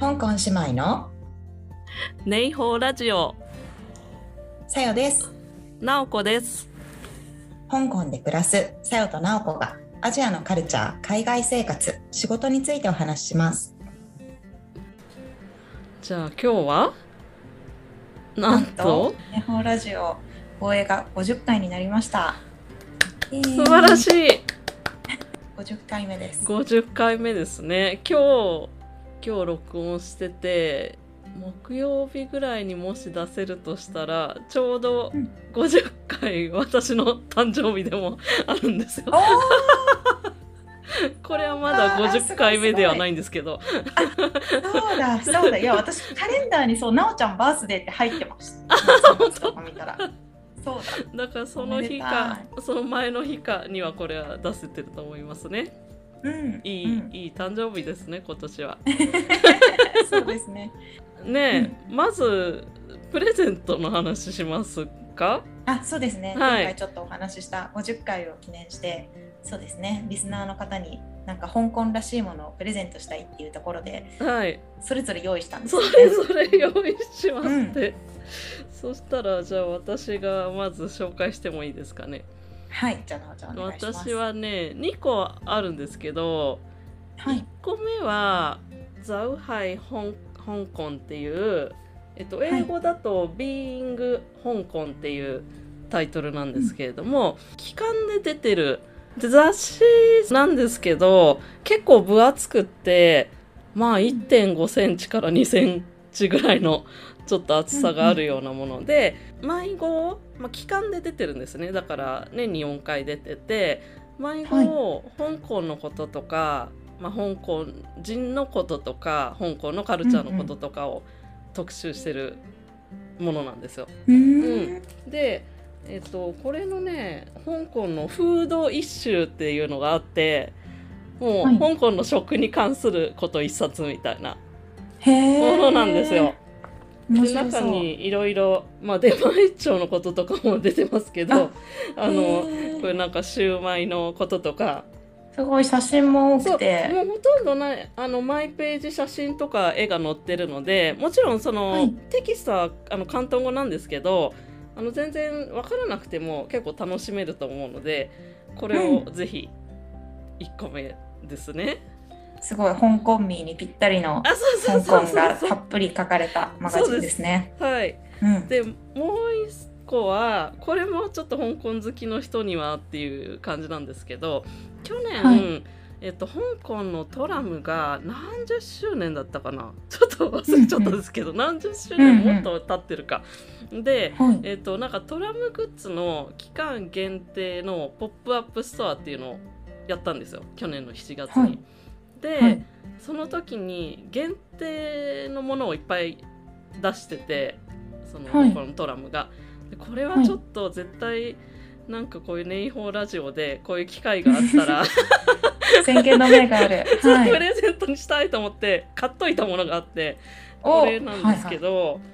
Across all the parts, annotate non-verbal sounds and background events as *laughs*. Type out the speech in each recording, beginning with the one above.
香港姉妹のネイホーラジオさよです。なおこです香港で暮らすさよとなおこがアジアのカルチャー、海外生活、仕事についてお話しします。じゃあ今日は？なんと？日本ラジオ放映が50回になりました。素晴らしい。い50回目です。50回目ですね今日今日録音してて木曜日ぐらいにもし出せるとしたらちょうどうん50回私の誕生日でもあるんですよこれはまだあーすごい50回目ではないんですけどそうだ、そうだ。いや、私カレンダーにそう、なおちゃんバースデーって入ってました。*laughs* 本当？とか見たら。そうだ。だからその日かその前の日かにはこれは出せてると思いますねうん。いい、うん。いい誕生日ですね今年は。*laughs* そうですね。ねえ、まずプレゼントの話しますか？あ、そうですね。はい。今回ちょっとお話しした50回を記念して、そうですね。リスナーの方になんか香港らしいものをプレゼントしたいっていうところで、はい。それぞれ用意したんですそよ、れぞれ用意しますって、そしたらじゃあ私がまず紹介してもいいですかねはい、じゃあ、じゃあお願いします。私はね2個あるんですけど、はい。1個目は「ザウハイ香香港」っていう、えっと、英語だと「Being 香港」っていうタイトルなんですけれども、期間で出てるで雑誌なんですけど結構分厚くってまあ1 5センチから2センチぐらいのちょっと厚さがあるようなもので、迷子、まあ、期間で出てるんですねだから年に4回出てて迷子を香港のこととか、まあ、香港人のこととか香港のカルチャーのこととかを特集してるものなんですよ。うーん。で、えっと、これのね香港のフード一周っていうのがあってもう、はい香港の食に関すること一冊みたいな。ものなんですよ。。中にいろいろ、まあ、出前一丁のこととかも出てますけどあのこれなんかシューマイのこととかすごい写真も多くて。もうほとんどないあのマイページ写真とか絵が載ってるのでもちろんその、はいテキストはあの広東語なんですけどあの全然分からなくても結構楽しめると思うのでこれをぜひ1個目ですね。すごい香港民にぴったりのあそう香港がたっぷり書かれたマガジンですね。はいうん。でもう一個はこれもちょっと香港好きの人にはっていう感じなんですけど去年、はいえっと、香港のトラムが何十周年だったかな？*laughs* ちょっと忘れちゃったんですけど、何十周年もっと経ってるか。ではい。えっと、なんかトラムグッズの期間限定のポップアップストアっていうのをやったんですよ去年の7月に。はいで、はいその時に限定のものをいっぱい出しててその、はいこのトラムが。でこれはちょっと絶対、なんかこういうネイホウラジオでこういう機会があったら、*laughs* 先見の目がある。*laughs* はプい。レゼントにしたいと思って買っといたものがあっておこれなんですけど、これなん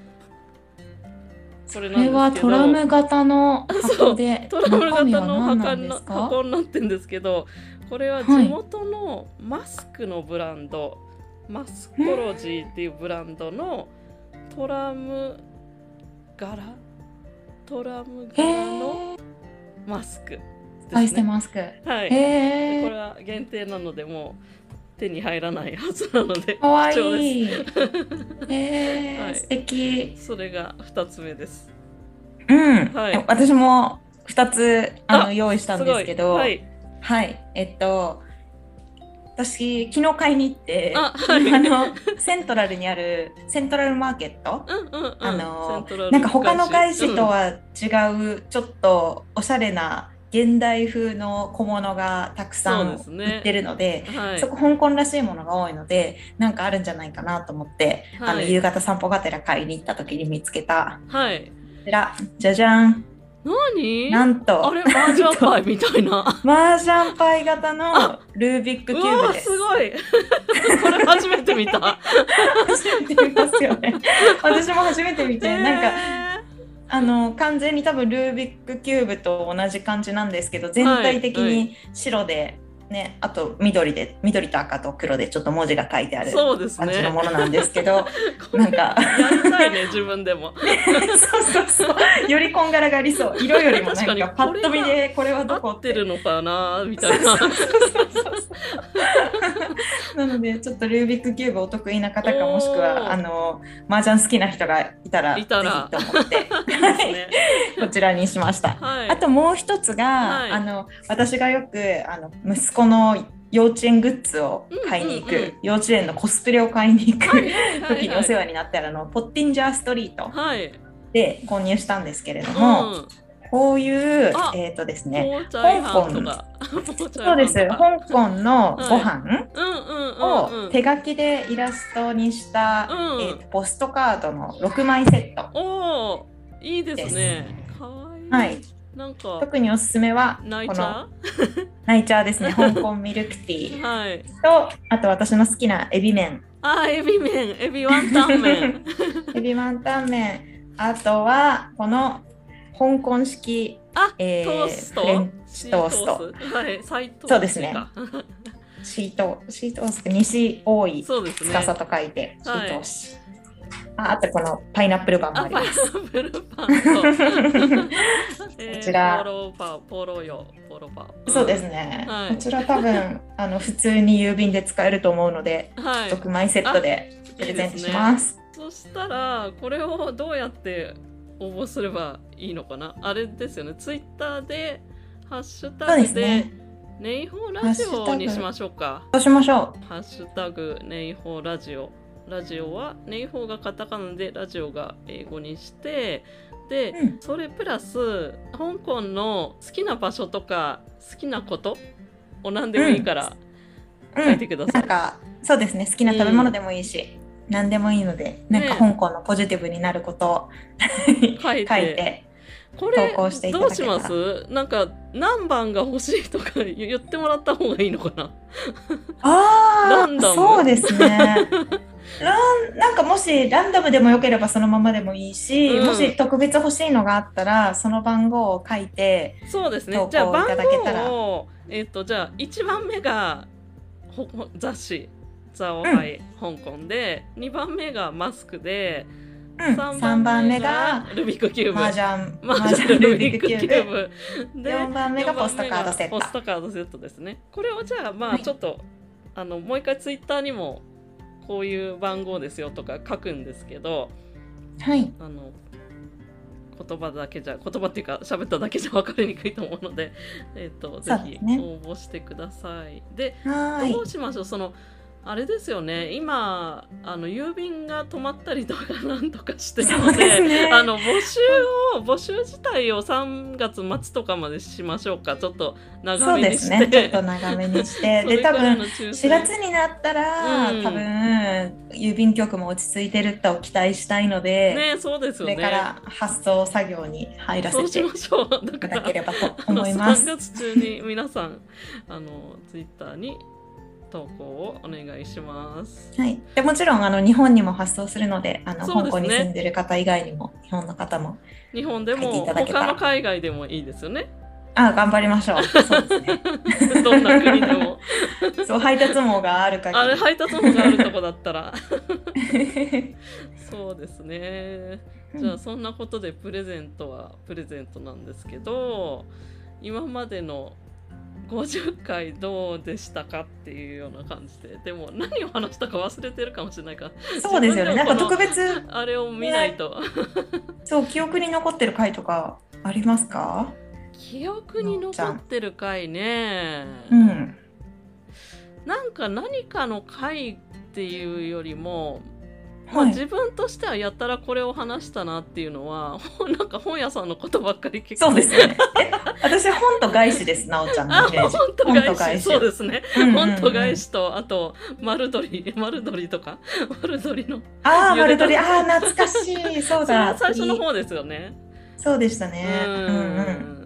これはですけどトラム型の箱で、トラム型の箱なんでのすか？箱になってるんですけどこれは地はい元のマスクのブランド、マスコロジーっていうブランドのトラム柄？トラムへ柄のーマスクです、ね。マスク。へはい、これ。は限定なのでもう手に入らないはずなのでかわいい。え、はい。素敵。それが2つ目です。うん。はい。私も二つあのあ用意したんですけど、すごい。はい、えっと、私、昨日買いに行って、あはい。*laughs* あの、セントラルにあるセントラルマーケット、うんうんうん、あのなんか他の外資とうん。は違う、ちょっとおしゃれな現代風の小物がたくさん売ってるので、はい。そこ香港らしいものが多いので、なんかあるんじゃないかなと思って、あのはい夕方散歩がてら買いに行った時に見つけた、はい。こちら、じゃじゃん、何？なんと、あれ、マージャンパイみたいな。マージャンパイ型のルービックキューブです。すごい。*laughs* これ初めて見た。*laughs* 初めて見ますよね。私も初めて見て、なんかかあの完全に多分ルービックキューブと同じ感じなんですけど全体的に白でね、あと緑で緑と赤と黒でちょっと文字が書いてある感じのものなんですけど、こ *laughs* れなんか。やりたいね自分でも。*laughs* そうそうそう。よりこんがらがありそう。色よりもなん確かパッと見でこれはどこ合ってるのかなみたいな。なのでちょっとルービックキューブお得意な方かもしくはあの麻雀好きな人がいたらいたと思って。こちらにしました。はい。あともう一つが、はい。あの私がよくあの息子の幼稚園グッズを買いに行く、うん。うんうん幼稚園のコスプレを買いに行く、はいはい時にお世話になったらあのポッティンジャーストリートはい。で購入したんですけれどうも、ん。こういうあえっ、とですねポーチャイハンとか。そうです。香港のご飯、をん手書きでイラストにした、うん。えーとポストカードの6枚セット、いいですね。はい、なんか特におすすめはこのナイチャーですね。*laughs* 香港ミルクティー。うはい。とあと私の好きなエビ麺。あエビ麺。エビワンタン麺。*laughs* エビワンタン麺。あとはこの香港式あえートースト？フレンチトースト。トはいそうですね。か *laughs* シートシートースト西多い司と書いてシはいートースああとこのパイナップルパンもあパイナありますップルパン。*laughs* こちら。ポロパポロよポロパそうですね、はい。こちら多分あの普通に郵便で使えると思うのではい。6枚セットでプレゼントします。そしたらこれをどうやって応募すればいいのかな。あれですよね。ツイッターでハッシュタグですね。ネイホーラジオにしましょうか。そうしましょハッシュタグネイホーラジオラジオはネイホーがカタカナでラジオが英語にしてで、うん。それプラス香港の好きな場所とか好きなことを何でもいいからう、書いてください、なんかそうですね。好きな食べ物でもいいし、何でもいいのでなんかね。香港のポジティブになることを書いて。書いてこれ投稿していたどうします？なんか何番が欲しいとか言ってもらった方がいいのかな？ああそうですね *laughs* ランなんかもしランダムでもよければそのままでもいいし、うん。もし特別欲しいのがあったらその番号を書いてそうですね。じゃあ番いただけたら。号をえっ、とじゃあ1番目がほほ雑誌「ザオハイ香港で」2番目がマスクでうん、3 3番目がルビックキューブ。麻雀。マ麻ージャルル雀ルービビックキューューブブで4番目がポストカードセット。ポストカードセットですね。これをじゃあまはい。あちょっと、あのもう一回ツイッターにもこういう番号ですよとか書くんですけどはい。あの言葉だけじゃ言葉っていうか喋っただけじゃ分かりにくいと思うので、えっとぜひ応募してください。ではーい。どうしましょう？そのあれですよね。今あの郵便が止まったりとか *laughs* なんとかしてるのそうでね。*laughs* あの募集を募集自体を3月末とかまでしましょうか。ちょっと長そうめにして。ですね。ちょっと長めにして。*laughs* で多分の抽選。4月になったら、うん。多分郵便局も落ち着いてると期待したいので、ねそうですよね。これから発送作業に入らせそうしていただければと思います。3。月中に皆さんあのツイッターに投稿をお願いします。はい、でもちろんあの日本にも発送するのであのね香港に住んでる方以外にも日本の方も日本でも他の海外でもいいですよね。あ頑張りましょうそうですね *laughs* どんな国でも。*laughs* そう配達網がある限りあれ配達網があるとこだったら。*laughs* そうですね。じゃあそんなことでプレゼントはプレゼントなんですけど今までの50回どうでしたかっていうような感じで。でも何を話したか忘れてるかもしれないから。そうですよね。なんか特別のあれを見ないと、そう記憶に残ってる回とかありますか？記憶に残ってる回ね、うん。なんか何かの回っていうよりもまあ、はい自分としてはやったらこれを話したなっていうのは *laughs* なんか本屋さんのことばっかり聞く。そうですよね。*laughs* え私本と外資ですなおちゃんあのイメージ。本と外資。そうですね、本と外資とあと丸鳥丸鳥とか？*laughs* 丸鳥の。ああ丸鳥ああ懐かしい。そうだ最初の方ですよね。そうでしたね。ううんうん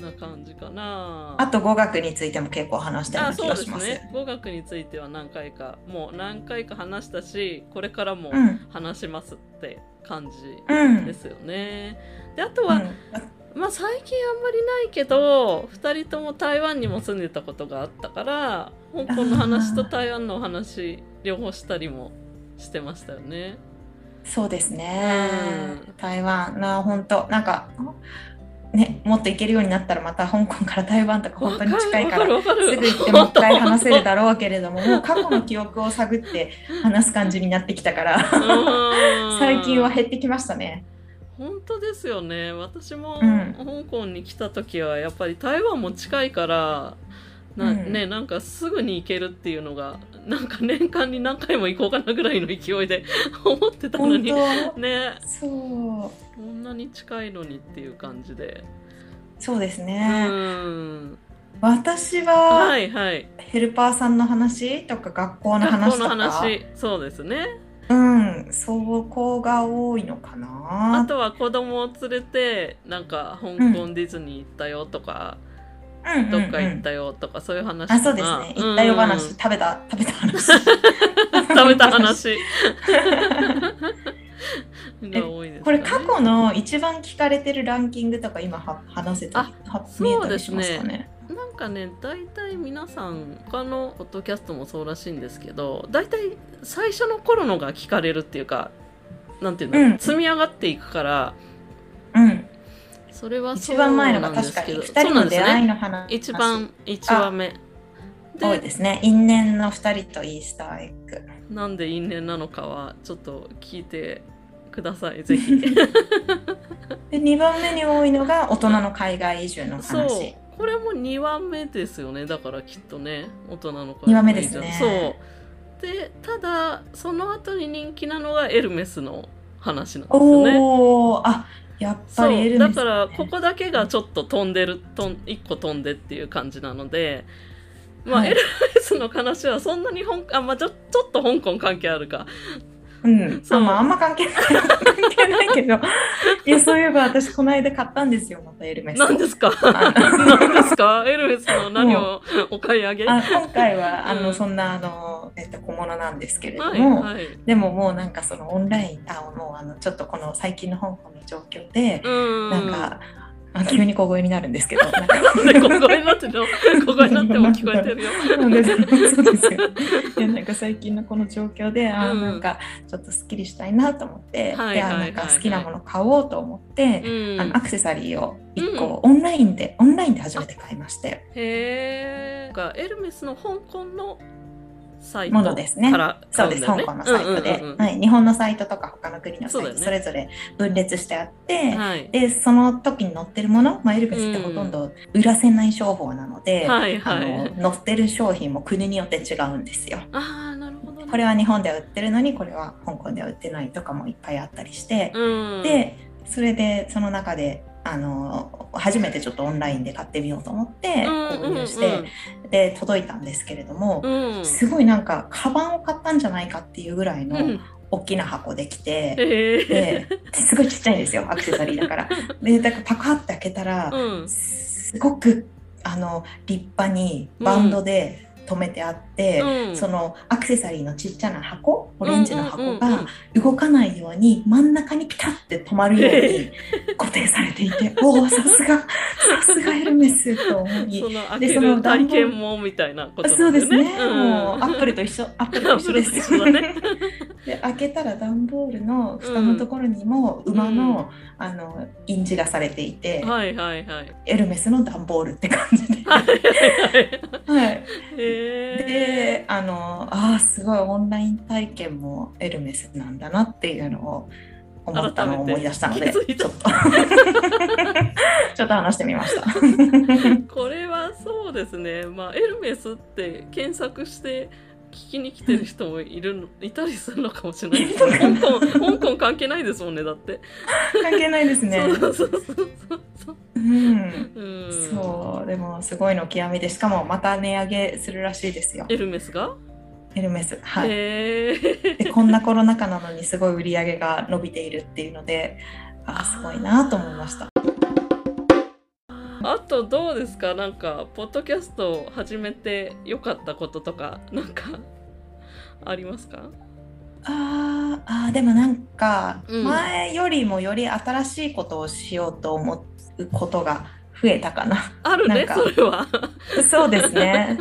な感じかな。あと語学についても結構話したような気あそうですがしますね。語学については何回かもう何回か話したしこれからもうん。話しますって感じうんですよね、であとは、うん。まあ最近あんまりないけど2人とも台湾にも住んでたことがあったから香港の話と台湾のお話両方したりもしてましたよね。そうですね、うん。台湾。な本当。なんかねもっと行けるようになったらまた香港から台湾とか本当に近いからすぐ行ってもう一回話せるだろうけれどももう過去の記憶を探って話す感じになってきたからうん。最近は減ってきましたね。本当ですよね。私もうん。香港に来た時はやっぱり台湾も近いからな,、うん。ね、なんかすぐに行けるっていうのがなんか年間に何回も行こうかなぐらいの勢いで思ってたの本に当。ね。そうこんなに近いのにっていう感じで、そうですうね、ん。私ははいはい。ヘルパーさんの話とか学校の学校の話。とか話そうですね。うん。そこが多いのかあなとは子供を連れてなんか香港ディズニー行ったよとか、うんどっか行ったよとか、そういう話あそうですね。行ったよ話、うん食べた食べた話。*laughs* 食べた話ね。これ過去の一番聞かれてるランキングとか今は話せたりは見えたりしますかね？なんかね大体皆さん他のポッドキャストもそうらしいんですけど大体最初の頃のが聞かれるっていうかなんていうの、うん。積み上がっていくからうん。それはそう一番前のが確かになんですけど2人の出会いそうなんですね。の話一番1話目。多いですね。因縁の2人とイースターエッグ。なんで因縁なのかはちょっと聞いてくださいぜひ。*laughs* で2番目に多いのが大人の海外移住のそう。話これも2話目ですよね。だからきっとね大人の二話目ですね。そう。でただその後に人気なのがエルメスの話なんですよね。おおあやっぱりエルメスだからここだけがちょっと飛んでるとん1個飛んでっていう感じなのでまあ、はい。エルメスの話はそんなに香あ、まあ、ちょちょっと香港関係あるかうん、そう。あまああんま関係ない。関係ないけど。いやそういえば私この間買ったんですよまたエルメス何ですか？あ何ですか？エルメスの何をお買い上げ？あ今回はあの、うん。そんなあの、えっと、小物なんですけれども、はいはい。でももうなんかそのオンラインあもうあのちょっとこの最近の香港の状況で、うん。なんかあ急に小声になるんですけど。*laughs* なんか。で小声になってるの？*laughs* 小声になっても聞こえてるよ。そうです。*laughs* そうですよ。いやなんか最近のこの状況で、あうん。なんかちょっとすっきりしたいなと思って、はいはいはいなんか好きなもの買おうと思って、うん。あのアクセサリーを1個、オンラインでオンラインで初めて買いまして、へえ。がエルメスの香港のサイトものですねからそうです、香港のサイトで、はい、日本のサイトとか他の国のサイトそれぞれ分裂してあって、はい。でその時に載ってるもの、まあ、エルメスってほとんど売らせない商法なので、はいあはい。の載ってる商品も国によって違うんですよ。ああ、なるほどね。これは日本では売ってるのにこれは香港では売ってないとかもいっぱいあったりして、うん。でそれでその中であの初めてちょっとオンラインで買ってみようと思って購入して、で届いたんですけれども、うん。うん。すごいなんかカバンを買ったんじゃないかっていうぐらいのうん。大きな箱できて、へえ。ですごいちっちゃいんですよアクセサリーだから。*laughs* でだからパカッて開けたら、うん。すごくあの立派にバンドで留めてあって、うん。そのアクセサリーのちっちゃな箱オレンジの箱が動かないように真ん中にピタッて止まるように固定されていて *laughs* おおさすがさすがエルメスと思いその開でけるその段ボール体験もみたいなことそうですね、うん。もうアップルと一緒アップルと一緒ですアップルと一緒だねで開けたら段ボールの蓋のところにも馬の,、あの印字がされていて、はいはいはい。エルメスの段ボールって感じで。はいはいはい。はい、へであのあーすごいオンライン体験もエルメスなんだなっていうのを思ったのを思い出したのでちょっと *laughs* ちょっと話してみました。これはそうですね、まあ、エルメスって検索して聞きに来てる人もいるの *laughs* いたりするのかもしれない。ですね香港香港関係ないですもんねだって、関係ないですね。そうそうそうそうそう。うん。うん。そうでもすごいの極みでしかもまた値上げするらしいですよ。エルメスが、エルメスはい。へえでこんなコロナ禍なのにすごい売り上げが伸びているっていうのであーすごいなと思いましたあとどうですか？なんかポッドキャストを始めてよかったこととかなんかありますか？あーあーでもなんかうん前よりもより新しいことをしようと思っことが増えたかな。あるね、それは。そうですね。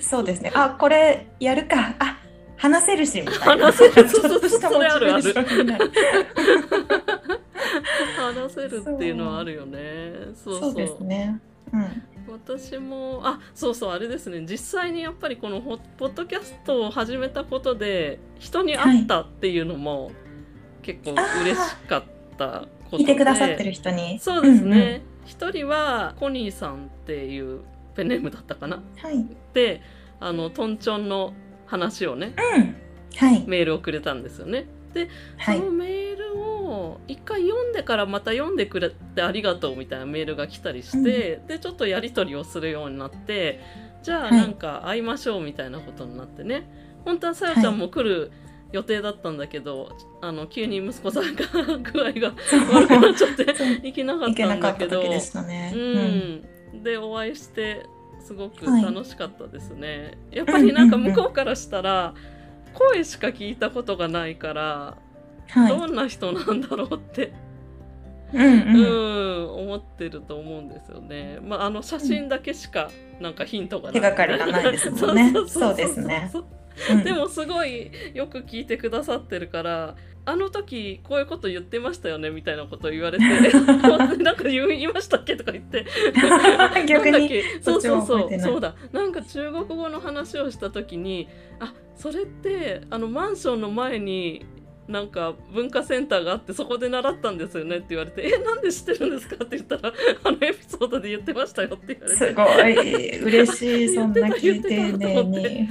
そうですね。あ、これやるか。あ、話せるしみたいな。話せる。そうそうそう。あるある。話せるっていうのはあるよね。そうそうですね。うん。私もあそうそうあれですね実際にやっぱりこのポッドキャストを始めたことで人に会ったっていうのも結構嬉しかったことで、いてくださってる人にそうですね一、うんうん、人はコニーさんっていうペンネームだったかな、はい、であのトンチョンの話をね、うん。はい、メールをくれたんですよね。で、そのメールを一回読んでからまた読んでくれてありがとうみたいなメールが来たりして、うん、でちょっとやり取りをするようになってじゃあなんか会いましょうみたいなことになってね、はい、本当はさよちゃんも来る予定だったんだけど、はい、あの急に息子さんが具合が悪くなっちゃって行けなかったんだけど、ね、うん、でお会いしてすごく楽しかったですね。はい、やっぱりなんか向こうからしたら、声しか聞いたことがないから、はい、どんな人なんだろうってうん、うん、思ってると思うんですよね。まああの写真だけしかなんかヒントがない、手がかりがないですもんね。*laughs* そうですね。でもすごいよく聞いてくださってるからあの時こういうこと言ってましたよねみたいなことを言われて *laughs* なんか言いましたっけとか言って。*laughs* 逆にそうそうそう。そうだ。なんか中国語の話をした時にあそれってあのマンションの前になんか文化センターがあってそこで習ったんですよねって言われて「えなんで知ってるんですか?」って言ったら「あのエピソードで言ってましたよ」って言われて。すごい。嬉しいそんな聞いてねに。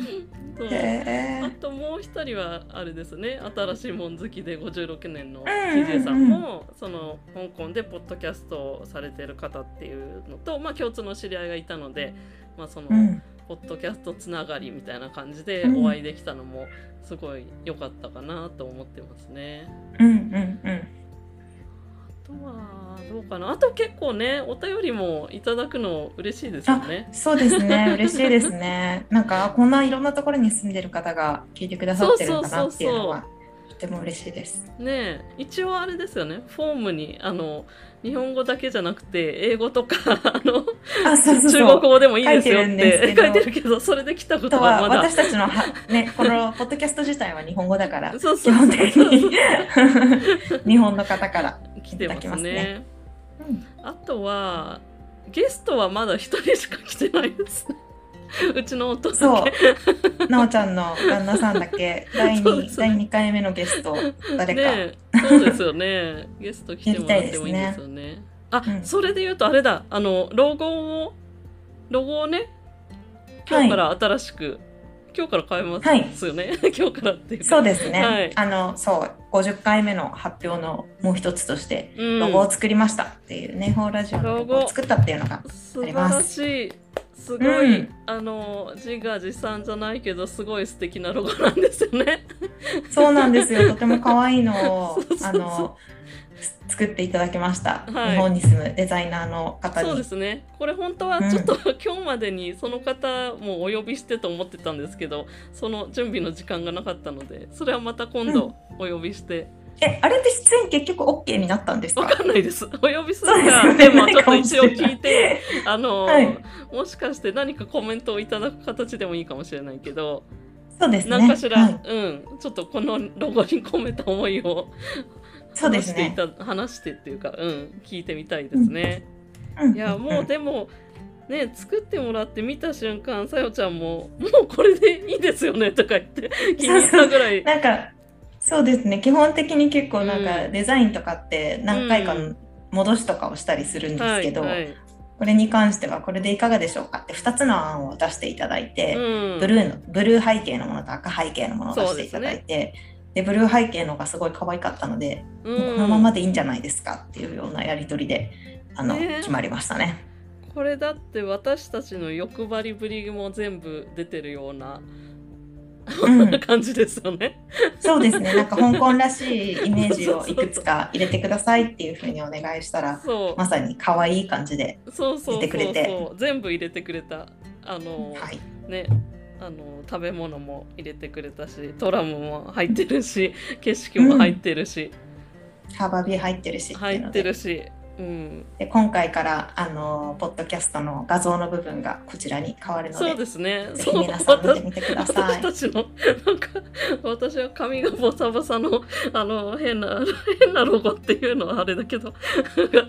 あともう一人はあれですね。新しいもん好きで56年の TJ さんも、その香港でポッドキャストをされてる方っていうのと、まあ、共通の知り合いがいたので、まあ、その、ポッドキャストつながりみたいな感じでお会いできたのもすごい良かったかなと思ってますね。うんうんうんとはどうかな。あと結構ねお便りもいただくの嬉しいですよね。そうですね。嬉しいですね。なんかこんないろんなところに住んでる方が聞いてくださってるんだなっていうのはとても嬉しいです。ね一応あれですよね。フォームにあの日本語だけじゃなくて英語とか *laughs* あの中国語でもいいですよって書いてるけど。それで来たことはまだ。私たちのは、ね、*laughs* このポッドキャスト自体は日本語だからそうそう基本的に。*laughs* 日本の方から来てますね。うん、あとはゲストはまだ一人しか来てないです。ね。*laughs* うちの夫そう。なおちゃんの旦那さんだけ。第二 *laughs* 第二回目のゲスト誰か、ね、そうですよね。ゲスト来てもらってもいいんですよね。ね。あ、うん、それで言うとあれだ。あのロゴをロゴをね今日から新しく今日から変えますよね、はい、*laughs* 今日からっていうそうですね、はい、あのそう。50回目の発表のもう一つとしてロゴを作りましたっていうね、うん、ホーラジオのロゴを作ったっていうのがあります。素晴らしいすごい、うん、あの自画自賛じゃないけどすごい素敵なロゴなんですよね。そうなんですよ。*laughs* とても可愛いのをあの作っていただきました、はい、日本に住むデザイナーの方そうですね。これ本当はちょっと、うん、今日までにその方もお呼びしてと思ってたんですけどその準備の時間がなかったのでそれはまた今度お呼びして。うんえ、あれで出演結局 OK になったんですか？わかんないです。お呼びするか、でもちょっと一応聞いて、あの、はい、もしかして何かコメントをいただく形でもいいかもしれないけど、そうですね。何かしら、はい、うん、ちょっとこのロゴに込めた思いをそうですね、話して話してっていうか、うん、聞いてみたいですね。うん、いやもうでも、ね、作ってもらって見た瞬間さよちゃんも「もうこれでいいですよね」とか言って気に入ったぐらい。なんかそうですね。基本的に結構なんかデザインとかって何回か戻しとかをしたりするんですけど、うんはいはい、これに関してはこれでいかがでしょうかって2つの案を出していただいて、うん、ブルーのブルー背景のものと赤背景のものを出していただいて。でブルー背景のがすごい可愛かったので、うん、このままでいいんじゃないですかっていうようなやり取りであの、ね、決まりましたね。これだって私たちの欲張りぶりも全部出てるような、うん、*laughs* 感じですよね。そうですね。なんか香港らしいイメージをいくつか入れてくださいっていうふうにお願いしたら、まさに可愛い感じで入れてくれて、全部入れてくれた。あの、はい、ね。あの食べ物も入れてくれたしトラムも入ってるし景色も入ってるし、うん、ハーバービー入ってるし入ってるしうん、で今回からあのポッドキャストの画像の部分がこちらに変わるのでそうですね。ぜひ皆さん見てみてください。私のなんか私は髪がボサボサのあの変な変なロゴっていうのはあれだけど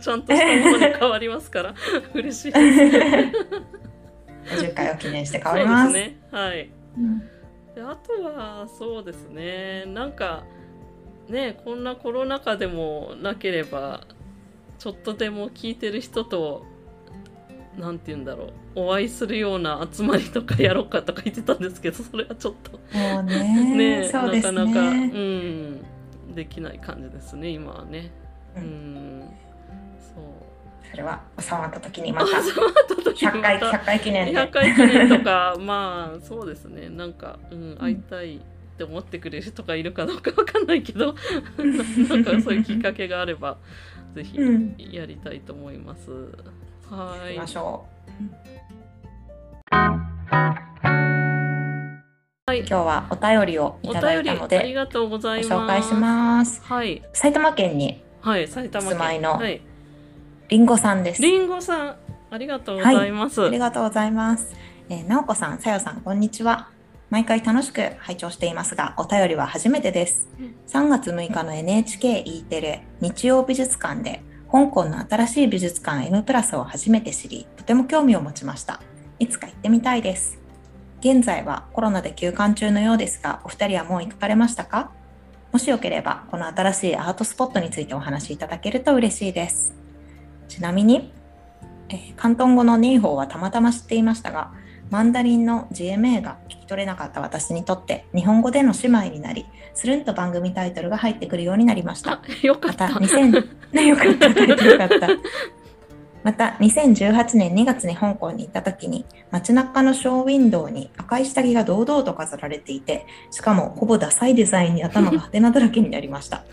ちゃんとしたものに変わりますから嬉しいです。50回を記念して変わりますね。はい、うん、であとはそうですね。なんかねこんなコロナ禍でもなければちょっとでも聞いてる人と何て言うんだろうお会いするような集まりとかやろうかとか言ってたんですけどそれはちょっとね *laughs* ねなかなか、うん、できない感じですね今はね。うん、うんそう。それは収まった時にまた *laughs* 100回 ,100 回記念で。100回記念とかまあそうですね。なんか、うん、会いたいって思ってくれる人がいるかどうかわかんないけど *laughs* なんかそういうきっかけがあればぜひやりたいと思います。うん、はい。ましょう。はい、今日はお便りをいただいたので、ありがとうございます。紹介します。はい。埼玉県にはい、埼玉住まいのりんごさんです。りんごさん、ありがとうございます。はい、ありがとうございます。えー、なおこさん、さよさん、こんにちは。毎回楽しく拝聴していますが、お便りは初めてです。3月6日の NHKE テレ日曜美術館で、香港の新しい美術館 M プラスを初めて知り、とても興味を持ちました。いつか行ってみたいです。現在はコロナで休館中のようですが、お二人はもう行かれましたか？もしよければ、この新しいアートスポットについてお話しいただけると嬉しいです。ちなみに、えー、広東語のネイホーはたまたま知っていましたが、マンダリンの GMA が聞き取れなかった私にとって日本語での姉妹になり、スルンと番組タイトルが入ってくるようになりました。よかった。また2000、ね、よかった、よかった。また2018年2月に香港に行った時に街中のショーウィンドウに赤い下着が堂々と飾られていてしかもほぼダサいデザインに頭が派手なだらけになりました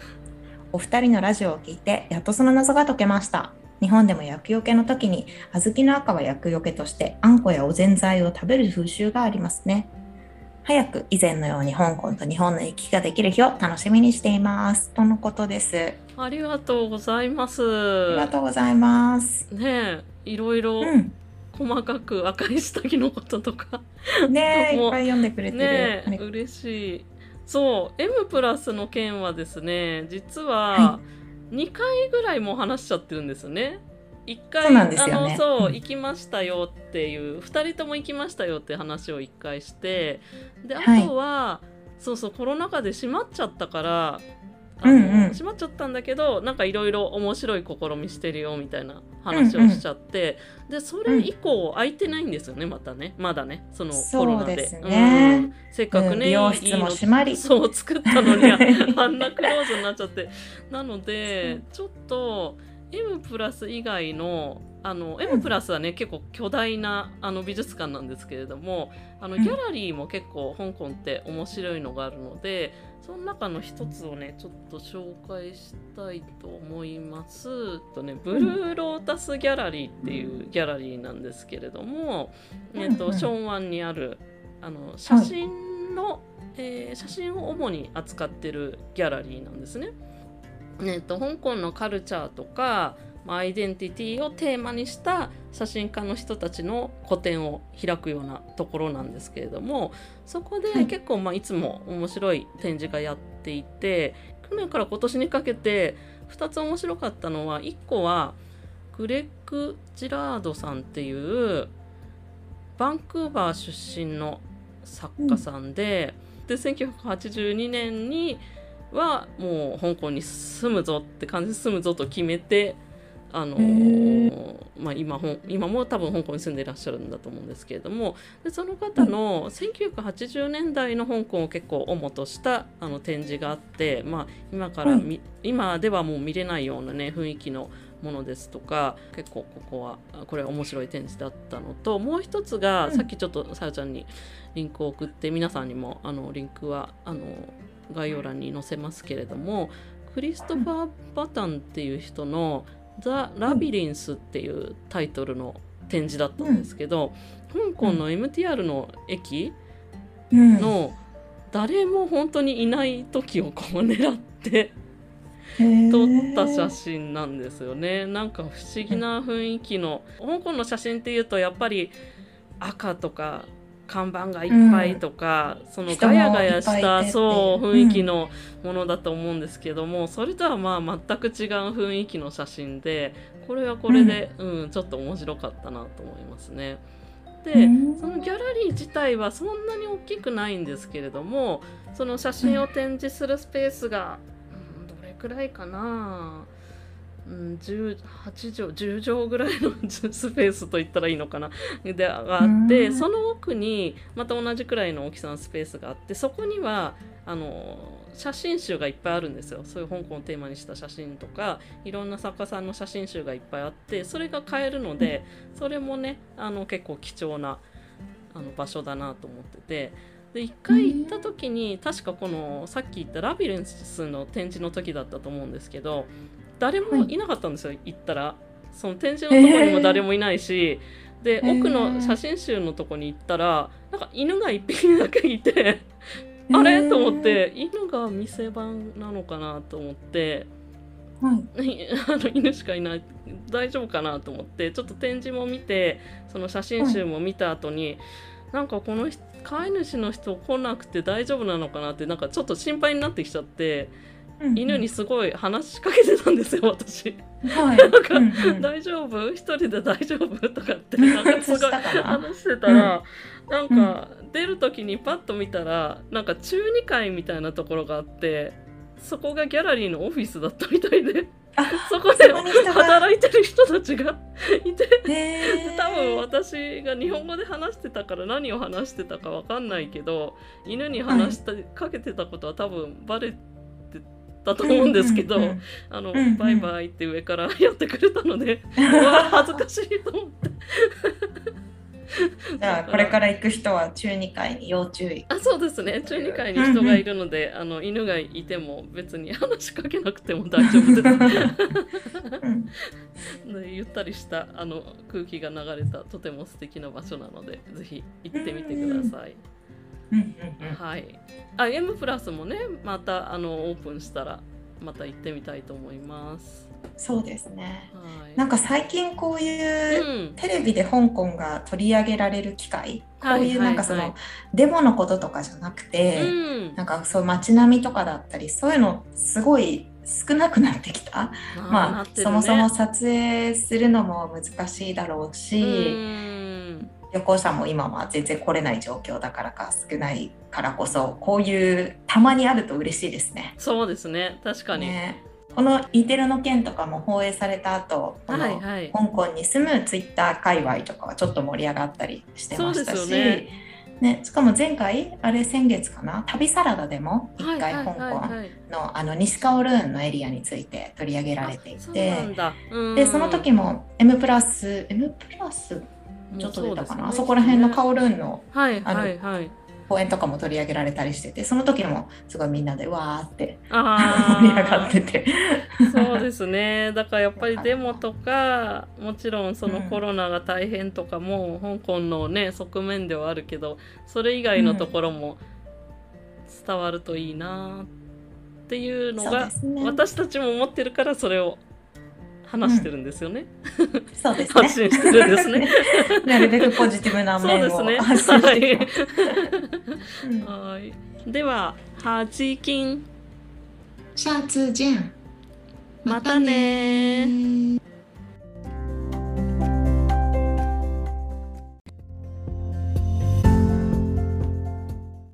お二人のラジオを聞いてやっとその謎が解けました日本でも厄除けの時に小豆の赤は厄除けとしてあんこやおぜんざいを食べる風習がありますね。早く以前のように香港と日本の行き来ができる日を楽しみにしています。とのことです。ありがとうございます。ありがとうございます。ねいろいろ、細かく赤い下着のこととかね *laughs* いっぱい読んでくれてる。ね嬉しい。そう M プラスの件はですね実は、はい2回ぐらいも話しちゃってるんですよね。1回そう、ね、あのそう、行きましたよっていう2人とも行きましたよって話を1回してであとは、はい、そうそうコロナ禍で閉まっちゃったからあの、うんうん、閉まっちゃったんだけどなんかいろいろ面白い試みしてるよみたいな話をしちゃって、うんうん、でそれ以降空いてないんですよねまたね。まだね。そのコロナで。でね、うん、せっかくね、うん、美容室も閉まり。そう作ったのに *laughs* あんなクローズになっちゃって。なのでちょっと M プラス以外のあの M プラスはね、結構巨大なあの美術館なんですけれどもあのギャラリーも結構香港って面白いのがあるのでその中の一つをねちょっと紹介したいと思います。とねブルーロータスギャラリーっていうギャラリーなんですけれども、えっとションワンにあるあの写真の、えー、写真を主に扱ってるギャラリーなんですね。えっと香港のカルチャーとかアイデンティティをテーマにした写真家の人たちの個展を開くようなところなんですけれどもそこで結構まあいつも面白い展示がやっていて去年から今年にかけて2つ面白かったのは1個はグレッグ・ジラードさんっていうバンクーバー出身の作家さんで、うん、で1982年にはもう香港に住むぞって感じで住むぞと決めてあのー、まあ、今今も多分香港に住んでいらっしゃるんだと思うんですけれどもでその方の1980年代の香港を結構主としたあの展示があって、まあ、今から、うん、今ではもう見れないような、ね、雰囲気のものですとか結構ここはこれ面白い展示だったのともう一つが、うん、さっきちょっとさよちゃんにリンクを送って皆さんにもあのリンクはあの概要欄に載せますけれどもクリストファー・バタンっていう人の「ザ・ラビリンス」っていうタイトルの展示だったんですけど、香港の MTR の駅の誰も本当にいない時をこう狙って撮った写真なんですよね。なんか不思議な雰囲気の香港の写真っていうとやっぱり赤とか看板がいっぱいとか、うん、そのガヤガヤしたそう雰囲気のものだと思うんですけども、うん、それとはまあ全く違う雰囲気の写真でこれはこれで、うん、うん、ちょっと面白かったなと思いますね。でそのギャラリー自体はそんなに大きくないんですけれどもその写真を展示するスペースが、うん、どれくらいかな？うん、18畳10畳ぐらいのスペースと言ったらいいのかな。でがあってその奥にまた同じくらいの大きさのスペースがあってそこにはあの写真集がいっぱいあるんですよ。そういう香港をテーマにした写真とかいろんな作家さんの写真集がいっぱいあってそれが買えるのでそれもねあの結構貴重なあの場所だなと思ってて。で1回行った時に確かこのさっき言ったラビリンスの展示の時だったと思うんですけど誰もい。なかったんですよ、はい、行ったら。その展示のとこにも誰もいないし、えー、で奥の写真集のとこに行ったらなんか犬が1匹だけいてあれ？と思って犬が店番なのかなと思って。はい、あの犬しかいない。大丈夫かなと思ってちょっと展示も見てその写真集も見た後に、はい、なんかこの飼い主の人来なくて大丈夫なのかなってなんかちょっと心配になってきちゃって犬にすごい話しかけてたんですよ私。はい、*laughs* なんか、うんうん、大丈夫？一人で大丈夫？とかってなんかすごい話してたら、うん、なんか出る時にパッと見たらなんか中2階みたいなところがあってそこがギャラリーのオフィスだったみたいで。*laughs* そこで働いてる人たちが *laughs* いて多分私が日本語で話してたから何を話してたか分かんないけど犬に話した、かけてたことは多分バレったと思うんですけど、あの、バイバイって上から *laughs* やってくれたので、*laughs* 恥ずかしいと思って。*laughs* じゃあこれから行く人は中2階に要注意。あそうですね中2階に人がいるので、あの犬がいても別に話しかけなくても大丈夫です。ゆったりしたあの空気が流れたとても素敵な場所なのでぜひ行ってみてください。はい。あ、M プラスもね、またあのオープンしたらまた行ってみたいと思います。そうですね。はい、なんか最近こういうテレビで香港が取り上げられる機会、うん、こういうなんかその、デモのこととかじゃなくて、うん、なんかそう街並みとかだったりそういうのすごい少なくなってきた。まあ、ね、そもそも撮影するのも難しいだろうし。うん旅行者も今は全然来れない状況だからか少ないからこそこういうたまにあると嬉しいですね。そうですね。確かに、ね、この E テレの件とかも放映された後この香港に住むツイッター界隈とかはちょっと盛り上がったりしてましたし。ね。ね、しかも前回あれ先月かな？旅サラダでも一回香港のあの西カオルーンのエリアについて取り上げられていてでその時も M プラス M プラスちょっと出たかな、ね、あそこら辺のカオルーンの,、はいはいはい、公演とかも取り上げられたりしててその時もすごいみんなでわーって盛り上がってて。そうですね。だからやっぱりデモとかもちろんそのコロナが大変とかも、うん、香港のね側面ではあるけどそれ以外のところも伝わるといいなっていうのが、ね、私たちも思ってるからそれを話してるんですよね。うん、そうですね。発信してるんですね。*laughs* なるべくポジティブな面を発信して、ね、はい。では、はじきん。下次见。またね